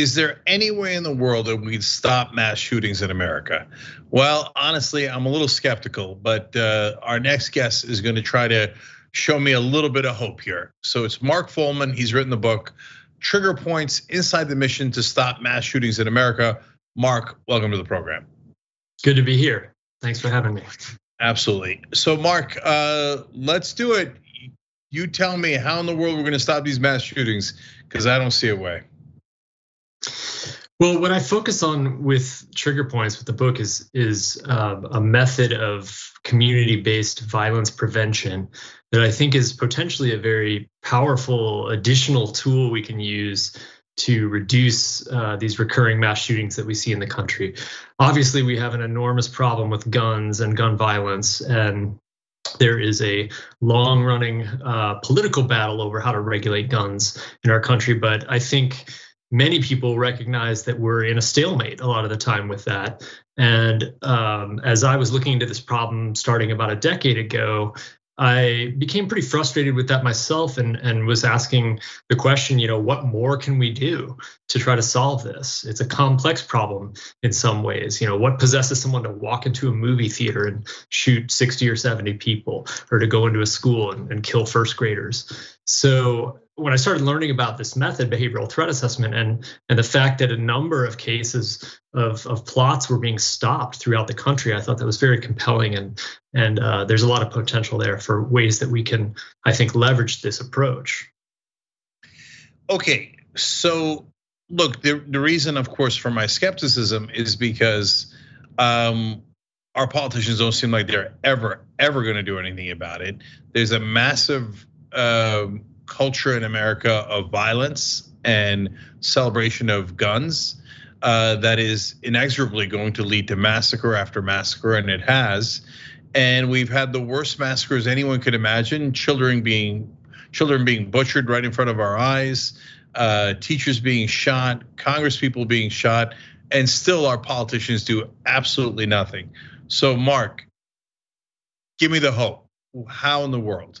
is there any way in the world that we would stop mass shootings in America? Well, honestly, I'm a little skeptical, but uh, our next guest is going to try to show me a little bit of hope here. So it's Mark Follman. He's written the book, Trigger Points Inside the Mission to Stop Mass Shootings in America. Mark, welcome to the program. Good to be here. Thanks for having me. Absolutely. So, Mark, uh, let's do it. You tell me how in the world we're going to stop these mass shootings because I don't see a way. Well, what I focus on with trigger points with the book is is um, a method of community-based violence prevention that I think is potentially a very powerful additional tool we can use to reduce uh, these recurring mass shootings that we see in the country. Obviously, we have an enormous problem with guns and gun violence, and there is a long running uh, political battle over how to regulate guns in our country. But I think many people recognize that we're in a stalemate a lot of the time with that. And um, as I was looking into this problem starting about a decade ago, I became pretty frustrated with that myself and, and was asking the question, you know, what more can we do to try to solve this? It's a complex problem in some ways. You know, what possesses someone to walk into a movie theater and shoot 60 or 70 people or to go into a school and, and kill first graders? So when I started learning about this method, behavioral threat assessment, and and the fact that a number of cases of, of plots were being stopped throughout the country, I thought that was very compelling, and and uh, there's a lot of potential there for ways that we can, I think, leverage this approach. Okay, so look, the the reason, of course, for my skepticism is because. Um, our politicians don't seem like they're ever, ever going to do anything about it. There's a massive um, culture in America of violence and celebration of guns uh, that is inexorably going to lead to massacre after massacre, and it has. And we've had the worst massacres anyone could imagine: children being children being butchered right in front of our eyes, uh, teachers being shot, Congress people being shot, and still our politicians do absolutely nothing. So, Mark, give me the hope. How in the world?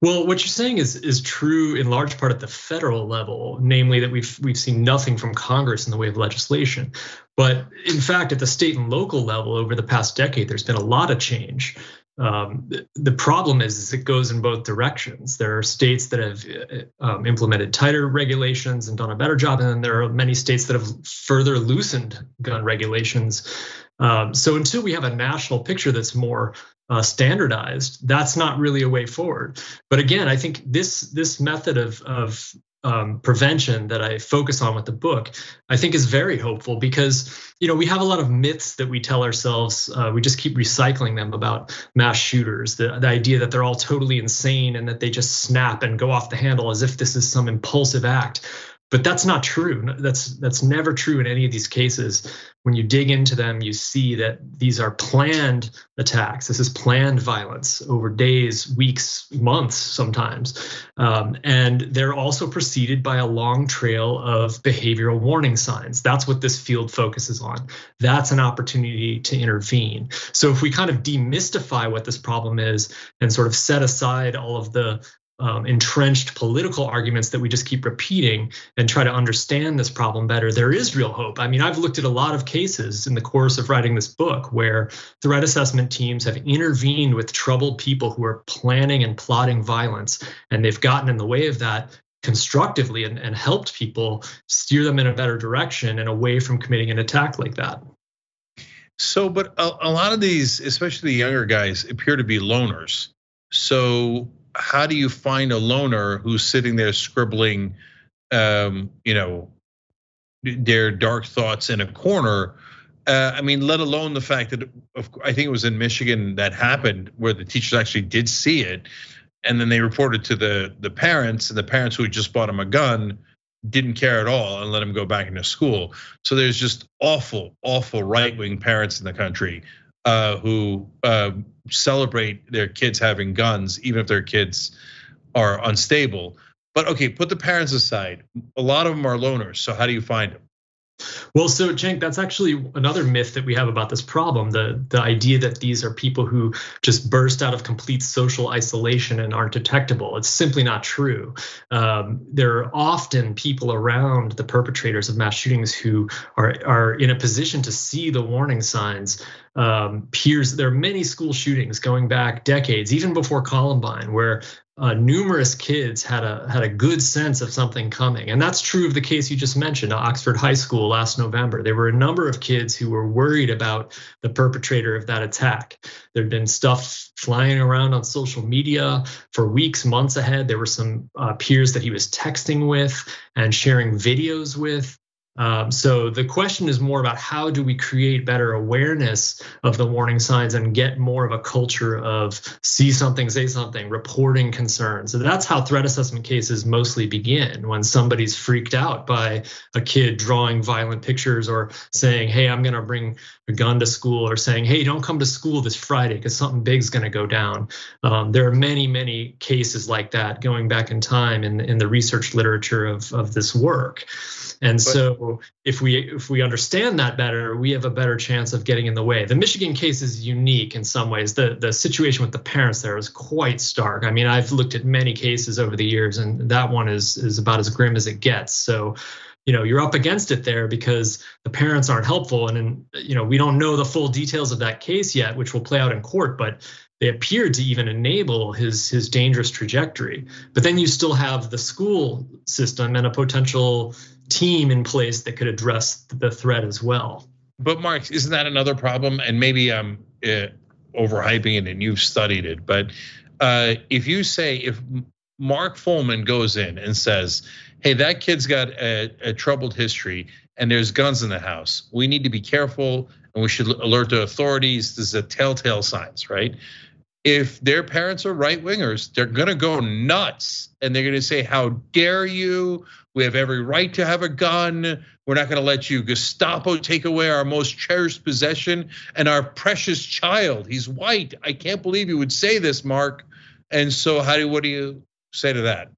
Well, what you're saying is is true in large part at the federal level, namely that we've we've seen nothing from Congress in the way of legislation. But in fact, at the state and local level, over the past decade, there's been a lot of change. Um, the problem is, is, it goes in both directions. There are states that have um, implemented tighter regulations and done a better job, and then there are many states that have further loosened gun regulations. Um, so until we have a national picture that's more uh, standardized, that's not really a way forward. But again, I think this this method of of um, prevention that I focus on with the book, I think is very hopeful because you know we have a lot of myths that we tell ourselves. Uh, we just keep recycling them about mass shooters. The, the idea that they're all totally insane and that they just snap and go off the handle as if this is some impulsive act but that's not true. That's that's never true in any of these cases. When you dig into them you see that these are planned attacks. This is planned violence over days weeks months sometimes. Um, and they're also preceded by a long trail of behavioral warning signs. That's what this field focuses on. That's an opportunity to intervene. So if we kind of demystify what this problem is and sort of set aside all of the um, entrenched political arguments that we just keep repeating and try to understand this problem better, there is real hope. I mean, I've looked at a lot of cases in the course of writing this book where threat assessment teams have intervened with troubled people who are planning and plotting violence, and they've gotten in the way of that constructively and, and helped people steer them in a better direction and away from committing an attack like that. So, but a, a lot of these, especially the younger guys, appear to be loners. So how do you find a loner who's sitting there scribbling, um, you know, their dark thoughts in a corner? Uh, I mean, let alone the fact that I think it was in Michigan that happened where the teachers actually did see it, and then they reported to the the parents, and the parents who had just bought him a gun didn't care at all and let him go back into school. So there's just awful, awful right wing parents in the country uh, who uh, celebrate their kids having guns, even if their kids are unstable. But okay, put the parents aside. A lot of them are loners. So how do you find them? Well, so Cenk, that's actually another myth that we have about this problem. The the idea that these are people who just burst out of complete social isolation and aren't detectable. It's simply not true. Um, there are often people around the perpetrators of mass shootings who are are in a position to see the warning signs um, peers. There are many school shootings going back decades, even before Columbine, where uh, numerous kids had a had a good sense of something coming, and that's true of the case you just mentioned, Oxford High School last November. There were a number of kids who were worried about the perpetrator of that attack. There'd been stuff flying around on social media for weeks, months ahead. There were some uh, peers that he was texting with and sharing videos with. Um, so the question is more about how do we create better awareness of the warning signs and get more of a culture of see something, say something, reporting concerns. So that's how threat assessment cases mostly begin when somebody's freaked out by a kid drawing violent pictures or saying, "Hey, I'm going to bring a gun to school," or saying, "Hey, don't come to school this Friday because something big's going to go down." Um, there are many, many cases like that going back in time in in the research literature of of this work. And but, so if we if we understand that better, we have a better chance of getting in the way. The Michigan case is unique in some ways. The the situation with the parents there is quite stark. I mean, I've looked at many cases over the years, and that one is is about as grim as it gets. So you know you're up against it there because the parents aren't helpful and, and you know we don't know the full details of that case yet which will play out in court but they appeared to even enable his his dangerous trajectory but then you still have the school system and a potential team in place that could address the threat as well. But Mark, isn't that another problem? And maybe I'm uh, overhyping it, and you've studied it. But uh, if you say if Mark Follman goes in and says, "Hey, that kid's got a, a troubled history, and there's guns in the house. We need to be careful, and we should alert the authorities." This is a telltale signs, right? If their parents are right wingers, they're going to go nuts and they're going to say, How dare you? We have every right to have a gun. We're not going to let you, Gestapo, take away our most cherished possession and our precious child. He's white. I can't believe you would say this, Mark. And so, how do what do you say to that?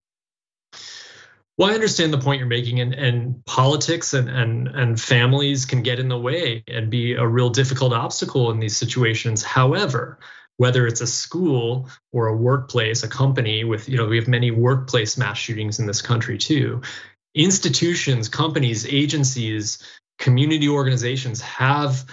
Well, I understand the point you're making, and, and politics and, and and families can get in the way and be a real difficult obstacle in these situations. However, whether it's a school or a workplace, a company with, you know, we have many workplace mass shootings in this country too. Institutions, companies, agencies, community organizations have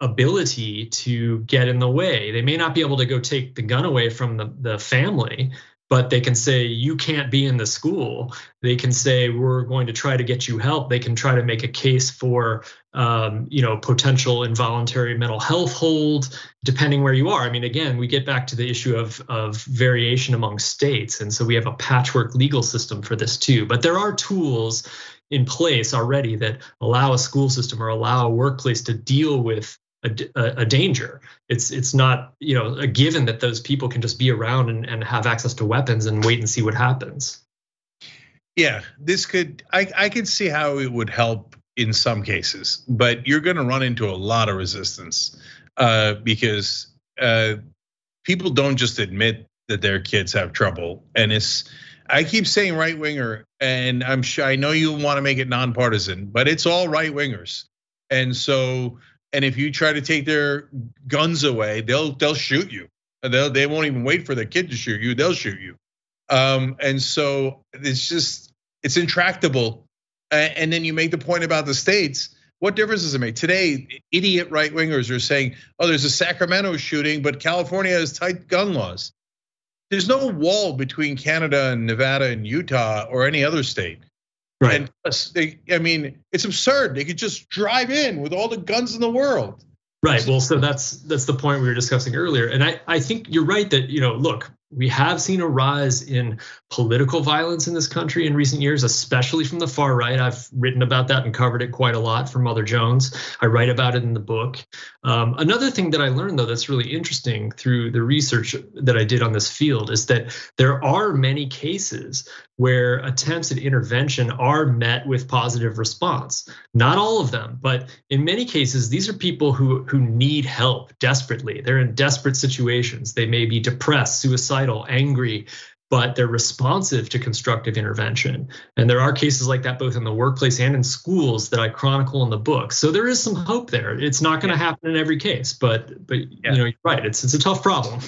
ability to get in the way. They may not be able to go take the gun away from the, the family, but they can say you can't be in the school. They can say we're going to try to get you help. They can try to make a case for um, you know potential involuntary mental health hold depending where you are. I mean again we get back to the issue of of variation among states and so we have a patchwork legal system for this too. But there are tools in place already that allow a school system or allow a workplace to deal with a, a, danger. It's it's not you know a given that those people can just be around and, and have access to weapons and wait and see what happens. Yeah, this could I I could see how it would help in some cases, but you're going to run into a lot of resistance uh, because uh, people don't just admit that their kids have trouble, and it's. I keep saying right winger, and I'm sure I know you want to make it nonpartisan, but it's all right wingers, and so and if you try to take their guns away, they'll they'll shoot you. They'll they won't even wait for the kid to shoot you. They'll shoot you. Um, and so it's just it's intractable. And then you make the point about the states. What difference does it make? Today, idiot right wingers are saying, "Oh, there's a Sacramento shooting, but California has tight gun laws." There's no wall between Canada and Nevada and Utah or any other state. Right. And plus, they, I mean, it's absurd. They could just drive in with all the guns in the world. Right. Well, so that's that's the point we were discussing earlier, and I I think you're right that you know look we have seen a rise in political violence in this country in recent years, especially from the far right. I've written about that and covered it quite a lot for Mother Jones. I write about it in the book. Um, another thing that I learned, though, that's really interesting through the research that I did on this field is that there are many cases where attempts at intervention are met with positive response. Not all of them, but in many cases, these are people who, who need help desperately. They're in desperate situations. They may be depressed, suicidal, angry, but they're responsive to constructive intervention. And there are cases like that both in the workplace and in schools that I chronicle in the book. So there is some hope there. It's not going to happen in every case, but but yeah. you know, you're right. It's it's a tough problem.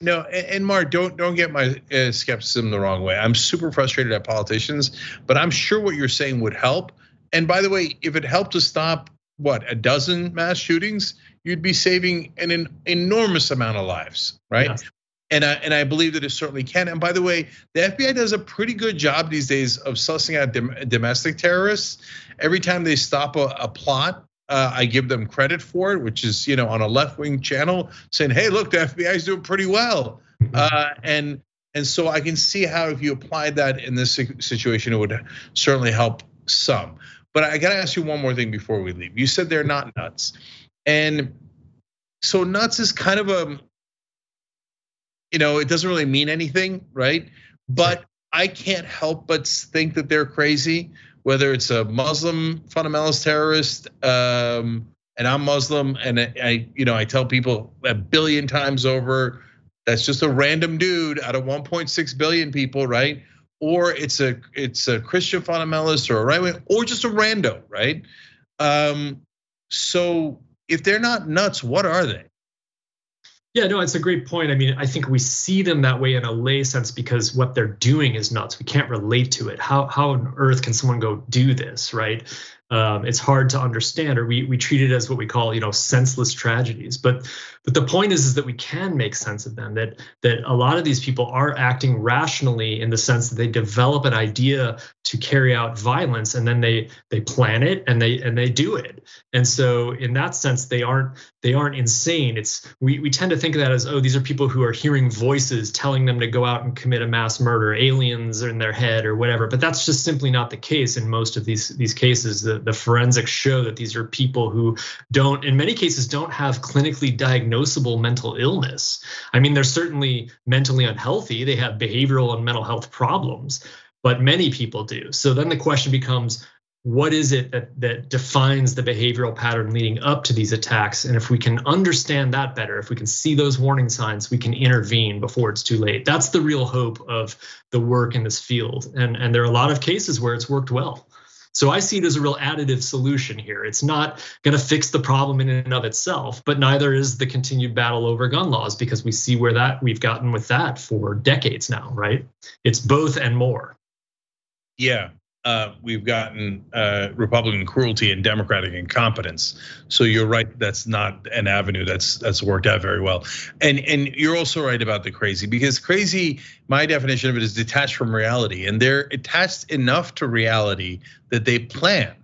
No, and, Mark, don't don't get my uh, skepticism the wrong way. I'm super frustrated at politicians, but I'm sure what you're saying would help. And by the way, if it helped to stop what a dozen mass shootings, you'd be saving an, an enormous amount of lives, right? Yes. And I, and I believe that it certainly can. And by the way, the FBI does a pretty good job these days of sussing out dom- domestic terrorists. Every time they stop a, a plot, uh, I give them credit for it, which is you know on a left wing channel saying, "Hey, look, the FBI is doing pretty well," mm-hmm. uh, and and so I can see how if you applied that in this situation, it would certainly help some. But I got to ask you one more thing before we leave. You said they're not nuts, and so nuts is kind of a you know it doesn't really mean anything, right? But I can't help but think that they're crazy whether it's a Muslim fundamentalist terrorist, um, and I'm Muslim, and I, you know, I tell people a billion times over, that's just a random dude out of 1.6 billion people, right? Or it's a it's a Christian fundamentalist or a right wing, or just a rando, right? Um, so if they're not nuts, what are they? Yeah, no, it's a great point. I mean, I think we see them that way in a lay sense because what they're doing is nuts. We can't relate to it. How how on earth can someone go do this, right? Um, it's hard to understand, or we we treat it as what we call, you know, senseless tragedies. But but the point is, is that we can make sense of them. That that a lot of these people are acting rationally in the sense that they develop an idea to carry out violence, and then they they plan it and they and they do it. And so, in that sense, they aren't they aren't insane. It's we we tend to think of that as oh, these are people who are hearing voices telling them to go out and commit a mass murder, aliens in their head or whatever. But that's just simply not the case in most of these these cases. The the forensics show that these are people who don't, in many cases, don't have clinically diagnosable mental illness. I mean, they're certainly mentally unhealthy, they have behavioral and mental health problems, but many people do. So then the question becomes what is it that, that defines the behavioral pattern leading up to these attacks? And if we can understand that better, if we can see those warning signs, we can intervene before it's too late. That's the real hope of the work in this field. And, and there are a lot of cases where it's worked well. So I see it as a real additive solution here. It's not going to fix the problem in and of itself, but neither is the continued battle over gun laws because we see where that we've gotten with that for decades now, right? It's both and more. Yeah, uh, we've gotten uh, Republican cruelty and Democratic incompetence. So you're right. That's not an avenue that's that's worked out very well. And and you're also right about the crazy because crazy. My definition of it is detached from reality, and they're attached enough to reality that they plan.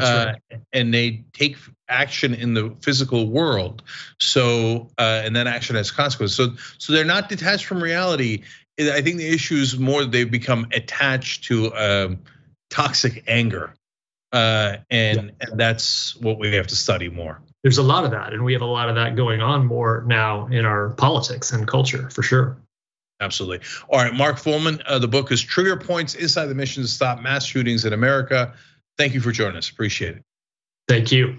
Uh, right. and they take action in the physical world. So, uh, and then action has consequences. So, so they're not detached from reality. I think the issue is more that they've become attached to um, toxic anger. Uh, and, yeah. and that's what we have to study more. There's a lot of that, and we have a lot of that going on more now in our politics and culture for sure. Absolutely. All right, Mark Follman, uh, the book is Trigger Points Inside the Mission to Stop Mass Shootings in America. Thank you for joining us. Appreciate it. Thank you.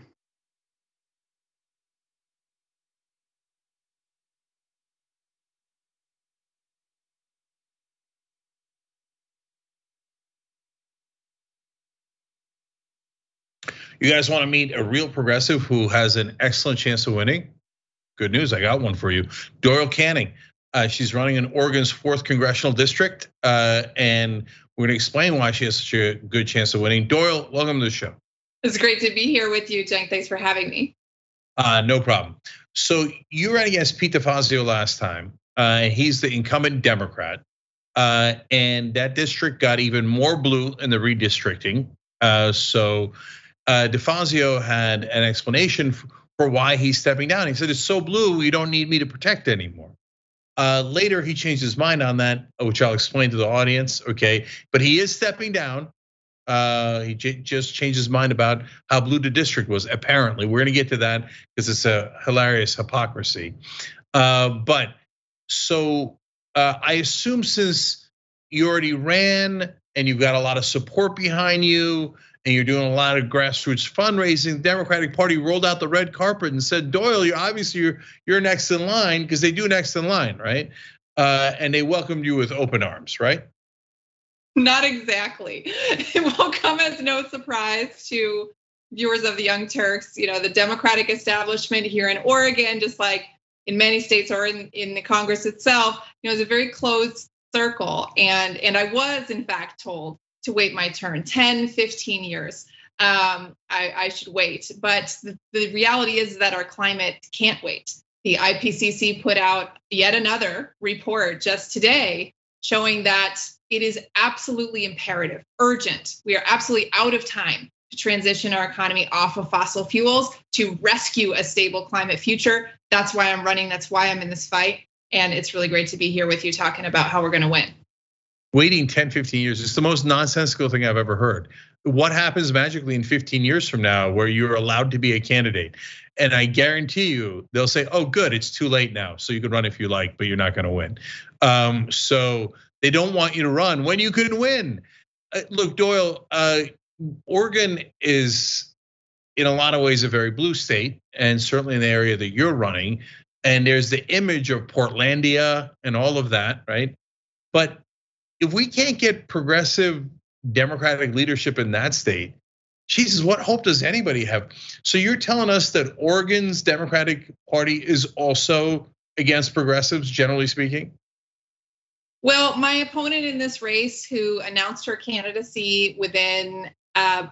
You guys want to meet a real progressive who has an excellent chance of winning? Good news, I got one for you. Doyle Canning. Uh, she's running in Oregon's fourth congressional district, uh, and we're going to explain why she has such a good chance of winning. Doyle, welcome to the show. It's great to be here with you, Cenk. Thanks for having me. Uh, no problem. So you ran against Pete DeFazio last time. Uh, he's the incumbent Democrat, uh, and that district got even more blue in the redistricting. Uh, so DeFazio had an explanation for why he's stepping down. He said, It's so blue, you don't need me to protect anymore. Uh, later, he changed his mind on that, which I'll explain to the audience. Okay, but he is stepping down. Uh, he j- just changed his mind about how blue the district was. Apparently, we're going to get to that because it's a hilarious hypocrisy. Uh, but so uh, I assume since you already ran and you've got a lot of support behind you, and you're doing a lot of grassroots fundraising, the Democratic Party rolled out the red carpet and said, Doyle, you're obviously you're, you're next in line because they do next in line, right? Uh, and they welcomed you with open arms, right? Not exactly. It will come as no surprise to viewers of the Young Turks. You know, the Democratic establishment here in Oregon, just like in many states or in, in the Congress itself, you know, is a very closed circle. And and I was in fact told to wait my turn 10, 15 years. Um, I, I should wait. But the, the reality is that our climate can't wait. The IPCC put out yet another report just today showing that it is absolutely imperative, urgent. We are absolutely out of time to transition our economy off of fossil fuels to rescue a stable climate future. That's why I'm running. That's why I'm in this fight. And it's really great to be here with you talking about how we're going to win. Waiting 10, 15 years is the most nonsensical thing I've ever heard. What happens magically in 15 years from now where you're allowed to be a candidate? And I guarantee you, they'll say, oh, good, it's too late now. So you can run if you like, but you're not going to win. Um, so they don't want you to run when you can win. Uh, look, Doyle, uh, Oregon is in a lot of ways a very blue state, and certainly in the area that you're running. And there's the image of Portlandia and all of that, right? But if we can't get progressive Democratic leadership in that state, Jesus, what hope does anybody have? So you're telling us that Oregon's Democratic Party is also against progressives, generally speaking? Well, my opponent in this race, who announced her candidacy within uh,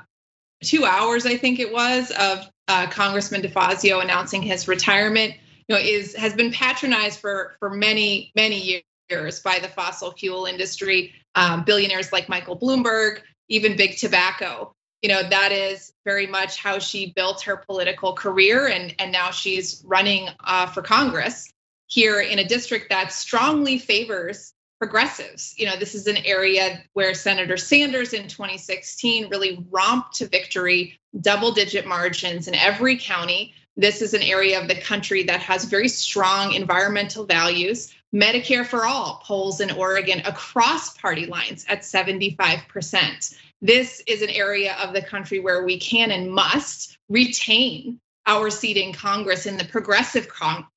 two hours, I think it was, of uh, Congressman DeFazio announcing his retirement, you know, is has been patronized for for many many years by the fossil fuel industry, um, billionaires like Michael Bloomberg, even big tobacco. You know, that is very much how she built her political career, and and now she's running uh, for Congress here in a district that strongly favors progressives. You know, this is an area where Senator Sanders in 2016 really romped to victory, double digit margins in every county. This is an area of the country that has very strong environmental values. Medicare for all polls in Oregon across party lines at 75%. This is an area of the country where we can and must retain our seat in Congress in the progressive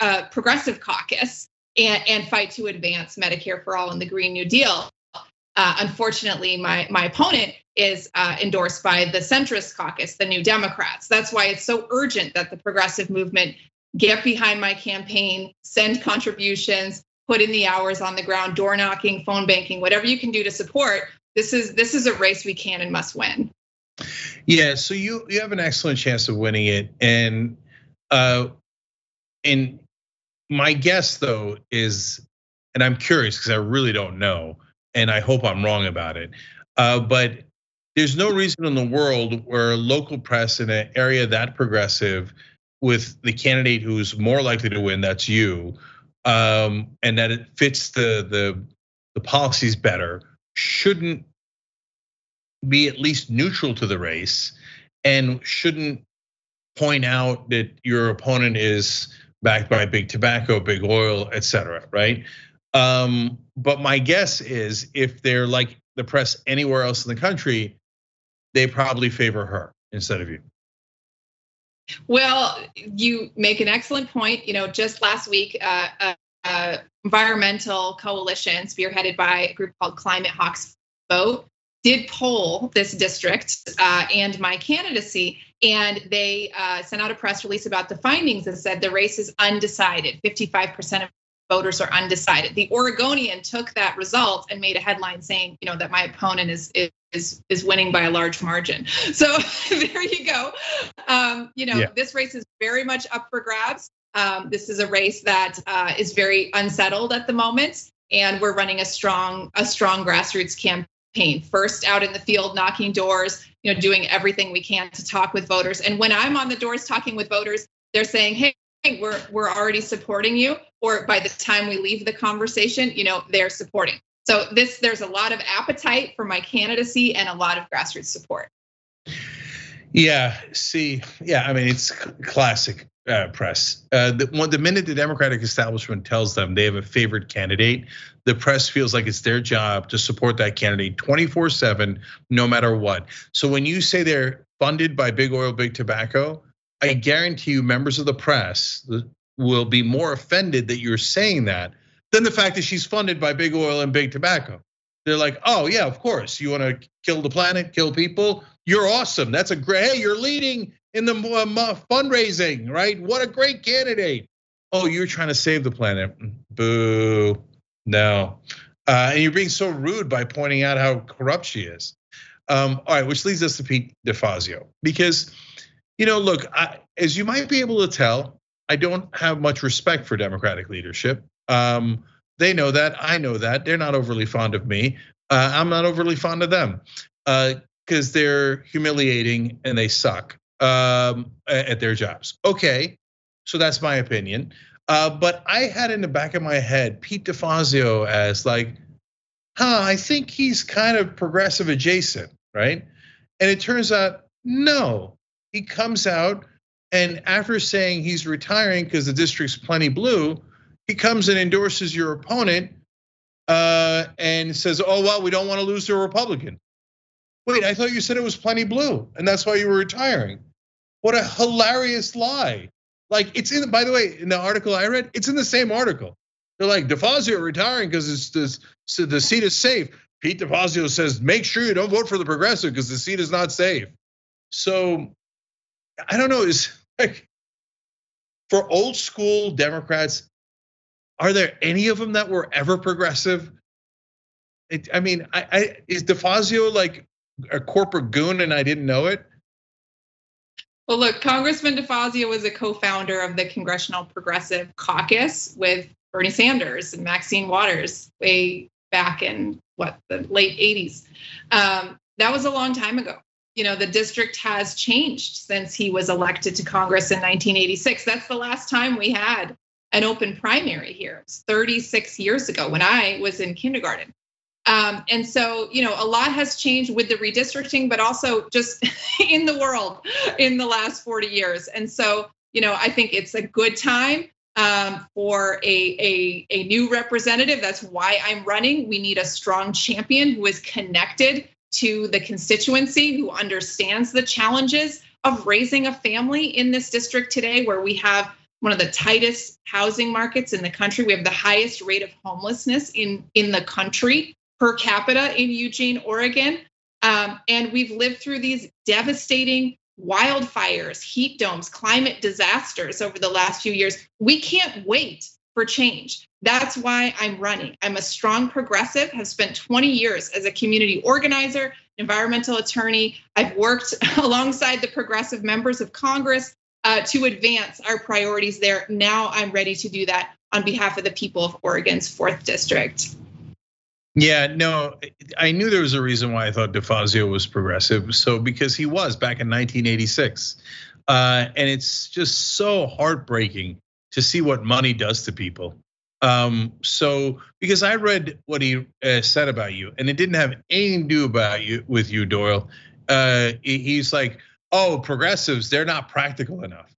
uh, progressive caucus and, and fight to advance Medicare for all and the Green New Deal. Uh, unfortunately, my my opponent is uh, endorsed by the centrist caucus, the New Democrats. That's why it's so urgent that the progressive movement get behind my campaign, send contributions, put in the hours on the ground, door knocking, phone banking, whatever you can do to support. This is this is a race we can and must win. Yeah, so you you have an excellent chance of winning it, and uh, and my guess though is, and I'm curious because I really don't know, and I hope I'm wrong about it. Uh, but there's no reason in the world where local press in an area that progressive, with the candidate who's more likely to win, that's you, um, and that it fits the the the policies better, shouldn't be at least neutral to the race, and shouldn't point out that your opponent is backed by big tobacco, big oil, et cetera, right? Um, but my guess is if they're like the press anywhere else in the country, they probably favor her instead of you. Well, you make an excellent point. You know, just last week, uh, uh, uh, environmental coalition spearheaded by a group called Climate Hawks Vote did poll this district uh, and my candidacy, and they uh, sent out a press release about the findings and said the race is undecided. 55% of voters are undecided. The Oregonian took that result and made a headline saying, you know, that my opponent is is is winning by a large margin. So there you go. Um, you know, yeah. this race is very much up for grabs. Um, this is a race that uh, is very unsettled at the moment, and we're running a strong a strong grassroots campaign campaign first out in the field knocking doors you know doing everything we can to talk with voters and when i'm on the doors talking with voters they're saying hey we're we're already supporting you or by the time we leave the conversation you know they're supporting so this there's a lot of appetite for my candidacy and a lot of grassroots support yeah see yeah i mean it's classic uh, press. Uh, the, the minute the Democratic establishment tells them they have a favorite candidate, the press feels like it's their job to support that candidate 24 7, no matter what. So when you say they're funded by big oil, big tobacco, I guarantee you members of the press will be more offended that you're saying that than the fact that she's funded by big oil and big tobacco. They're like, oh yeah, of course. You want to kill the planet, kill people? You're awesome. That's a great. Hey, you're leading in the uh, fundraising, right? What a great candidate. Oh, you're trying to save the planet. Boo. No. Uh, and you're being so rude by pointing out how corrupt she is. Um, all right, which leads us to Pete DeFazio. Because, you know, look, I, as you might be able to tell, I don't have much respect for Democratic leadership. Um, they know that. I know that. They're not overly fond of me. Uh, I'm not overly fond of them because uh, they're humiliating and they suck um, at their jobs. Okay, so that's my opinion. Uh, but I had in the back of my head Pete DeFazio as like, huh, I think he's kind of progressive adjacent, right? And it turns out, no, he comes out and after saying he's retiring because the district's plenty blue, he comes and endorses your opponent uh, and says, oh, well, we don't want to lose to a Republican. Wait, I thought you said it was plenty blue and that's why you were retiring. What a hilarious lie. Like it's in. By the way, in the article I read, it's in the same article. They're like DeFazio retiring because it's this, so the seat is safe. Pete DeFazio says, make sure you don't vote for the progressive because the seat is not safe. So I don't know. Is like for old school Democrats, are there any of them that were ever progressive? It, I mean, I, I, is DeFazio like a corporate goon and I didn't know it? Well, look, Congressman DeFazio was a co-founder of the Congressional Progressive Caucus with Bernie Sanders and Maxine Waters way back in what the late 80s. Um, that was a long time ago. You know, the district has changed since he was elected to Congress in 1986. That's the last time we had an open primary here. It's 36 years ago when I was in kindergarten. Um, and so, you know, a lot has changed with the redistricting, but also just in the world in the last 40 years. And so, you know, I think it's a good time um, for a, a, a new representative. That's why I'm running. We need a strong champion who is connected to the constituency, who understands the challenges of raising a family in this district today, where we have one of the tightest housing markets in the country. We have the highest rate of homelessness in, in the country per capita in Eugene, Oregon. Um, and we've lived through these devastating wildfires, heat domes, climate disasters over the last few years. We can't wait for change. That's why I'm running. I'm a strong progressive, have spent 20 years as a community organizer, environmental attorney. I've worked alongside the progressive members of Congress uh, to advance our priorities there. Now I'm ready to do that on behalf of the people of Oregon's fourth district. Yeah, no, I knew there was a reason why I thought DeFazio was progressive. So because he was back in 1986, uh, and it's just so heartbreaking to see what money does to people. Um, so because I read what he uh, said about you, and it didn't have anything to do about you with you, Doyle. Uh, he's like, "Oh, progressives, they're not practical enough."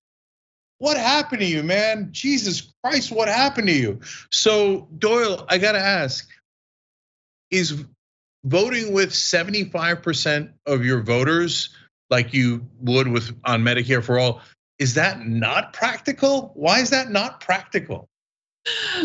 What happened to you, man? Jesus Christ, what happened to you? So Doyle, I gotta ask is voting with 75% of your voters like you would with on Medicare for all is that not practical? Why is that not practical?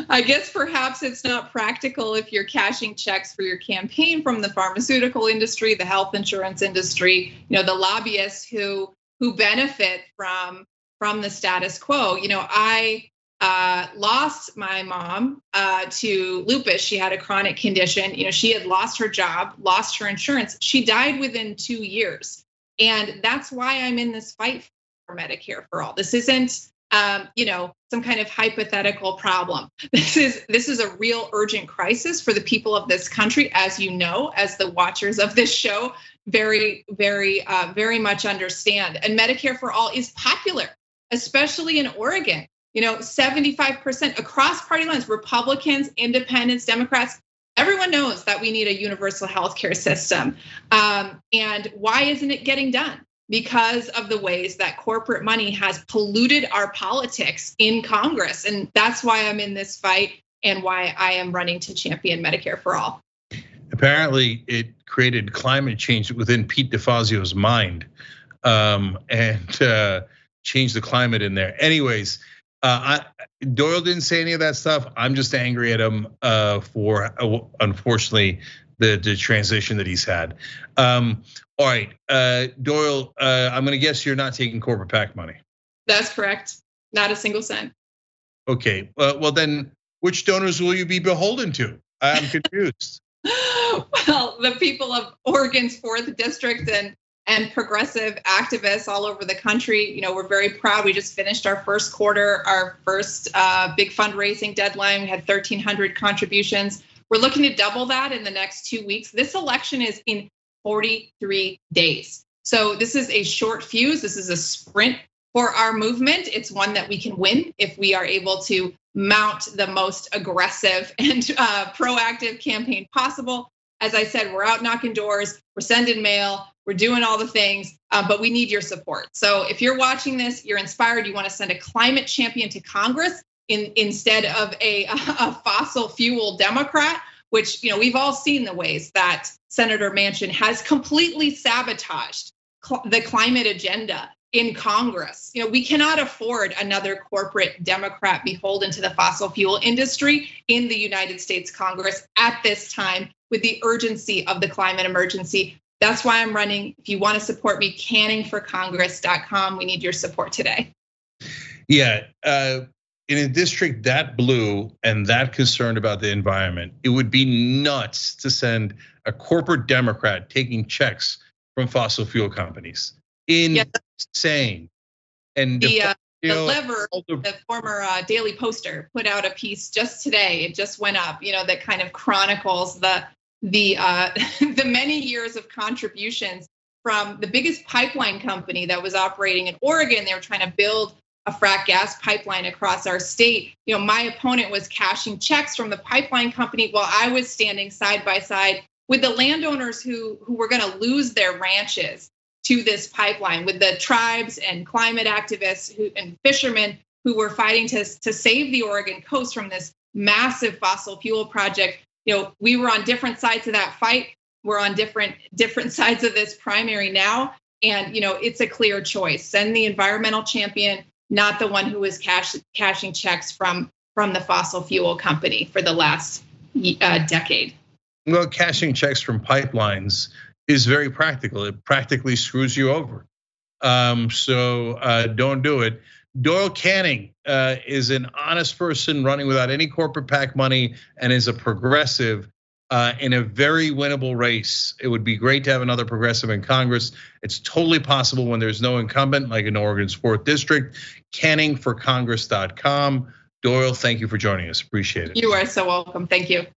I guess perhaps it's not practical if you're cashing checks for your campaign from the pharmaceutical industry, the health insurance industry, you know, the lobbyists who who benefit from from the status quo. You know, I uh, lost my mom uh, to lupus. She had a chronic condition. You know, she had lost her job, lost her insurance. She died within two years, and that's why I'm in this fight Medicare for all. This isn't, um, you know, some kind of hypothetical problem. This is this is a real urgent crisis for the people of this country, as you know, as the watchers of this show very, very, uh, very much understand. And Medicare for all is popular, especially in Oregon you know 75% across party lines republicans independents democrats everyone knows that we need a universal health care system um, and why isn't it getting done because of the ways that corporate money has polluted our politics in congress. And that's why i'm in this fight and why i am running to champion medicare for all. Apparently it created climate change within pete defazio's mind um, and uh, changed the climate in there. Anyways Uh, I, Doyle didn't say any of that stuff. I'm just angry at him uh, for uh, unfortunately the the transition that he's had. Um, all right, uh, Doyle. Uh, I'm going to guess you're not taking corporate PAC money. That's correct. Not a single cent. Okay. well, then, which donors will you be beholden to? I'm confused. well, the people of Oregon's fourth district and and progressive activists all over the country. You know, we're very proud. We just finished our first quarter, our first uh, big fundraising deadline. We had 1,300 contributions. We're looking to double that in the next two weeks. This election is in 43 days. So this is a short fuse. This is a sprint for our movement. It's one that we can win if we are able to mount the most aggressive and uh, proactive campaign possible. As I said, we're out knocking doors, we're sending mail, we're doing all the things, uh, but we need your support. So if you're watching this, you're inspired, you want to send a climate champion to Congress in, instead of a, a fossil fuel Democrat, which you know we've all seen the ways that Senator Manchin has completely sabotaged cl- the climate agenda in Congress. You know, we cannot afford another corporate Democrat beholden to the fossil fuel industry in the United States Congress at this time with the urgency of the climate emergency. That's why I'm running. If you want to support me, canningforcongress.com. We need your support today. Yeah. Uh, in a district that blue and that concerned about the environment, it would be nuts to send a corporate Democrat taking checks from fossil fuel companies. Insane. And the, uh, the lever, the, the former uh, Daily Poster, put out a piece just today. It just went up. You know that kind of chronicles the the uh, the many years of contributions from the biggest pipeline company that was operating in Oregon. They were trying to build a frac gas pipeline across our state. You know, my opponent was cashing checks from the pipeline company while I was standing side by side with the landowners who who were going to lose their ranches to this pipeline, with the tribes and climate activists who, and fishermen who were fighting to to save the Oregon coast from this massive fossil fuel project you know, we were on different sides of that fight. We're on different different sides of this primary now, and you know, it's a clear choice. Send the environmental champion, not the one who was cash, cashing checks from from the fossil fuel company for the last uh, decade. Well, cashing checks from pipelines is very practical. It practically screws you over. Um, so uh, don't do it. Doyle Canning uh, is an honest person running without any corporate PAC money and is a progressive uh, in a very winnable race. It would be great to have another progressive in Congress. It's totally possible when there's no incumbent, like in Oregon's fourth district. CanningForCongress.com. Doyle, thank you for joining us. Appreciate it. You are so welcome. Thank you.